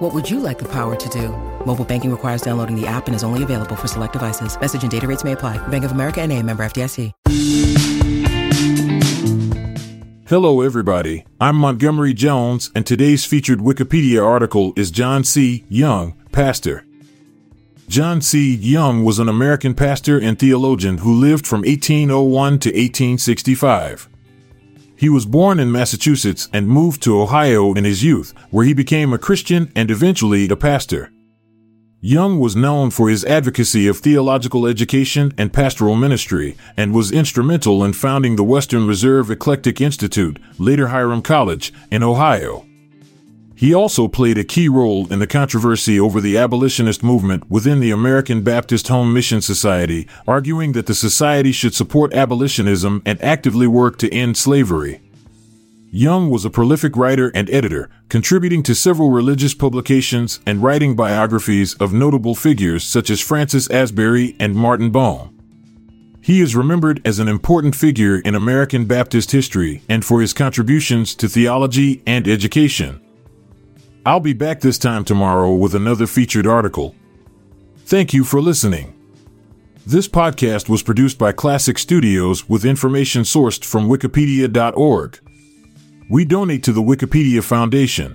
What would you like the power to do? Mobile banking requires downloading the app and is only available for select devices. Message and data rates may apply. Bank of America and a member FDIC. Hello, everybody. I'm Montgomery Jones, and today's featured Wikipedia article is John C. Young, pastor. John C. Young was an American pastor and theologian who lived from 1801 to 1865. He was born in Massachusetts and moved to Ohio in his youth, where he became a Christian and eventually a pastor. Young was known for his advocacy of theological education and pastoral ministry, and was instrumental in founding the Western Reserve Eclectic Institute, later Hiram College, in Ohio. He also played a key role in the controversy over the abolitionist movement within the American Baptist Home Mission Society, arguing that the society should support abolitionism and actively work to end slavery. Young was a prolific writer and editor, contributing to several religious publications and writing biographies of notable figures such as Francis Asbury and Martin Bohm. He is remembered as an important figure in American Baptist history and for his contributions to theology and education. I'll be back this time tomorrow with another featured article. Thank you for listening. This podcast was produced by Klassic Studios with information sourced from Wikipedia.org. We donate to the Wikipedia Foundation,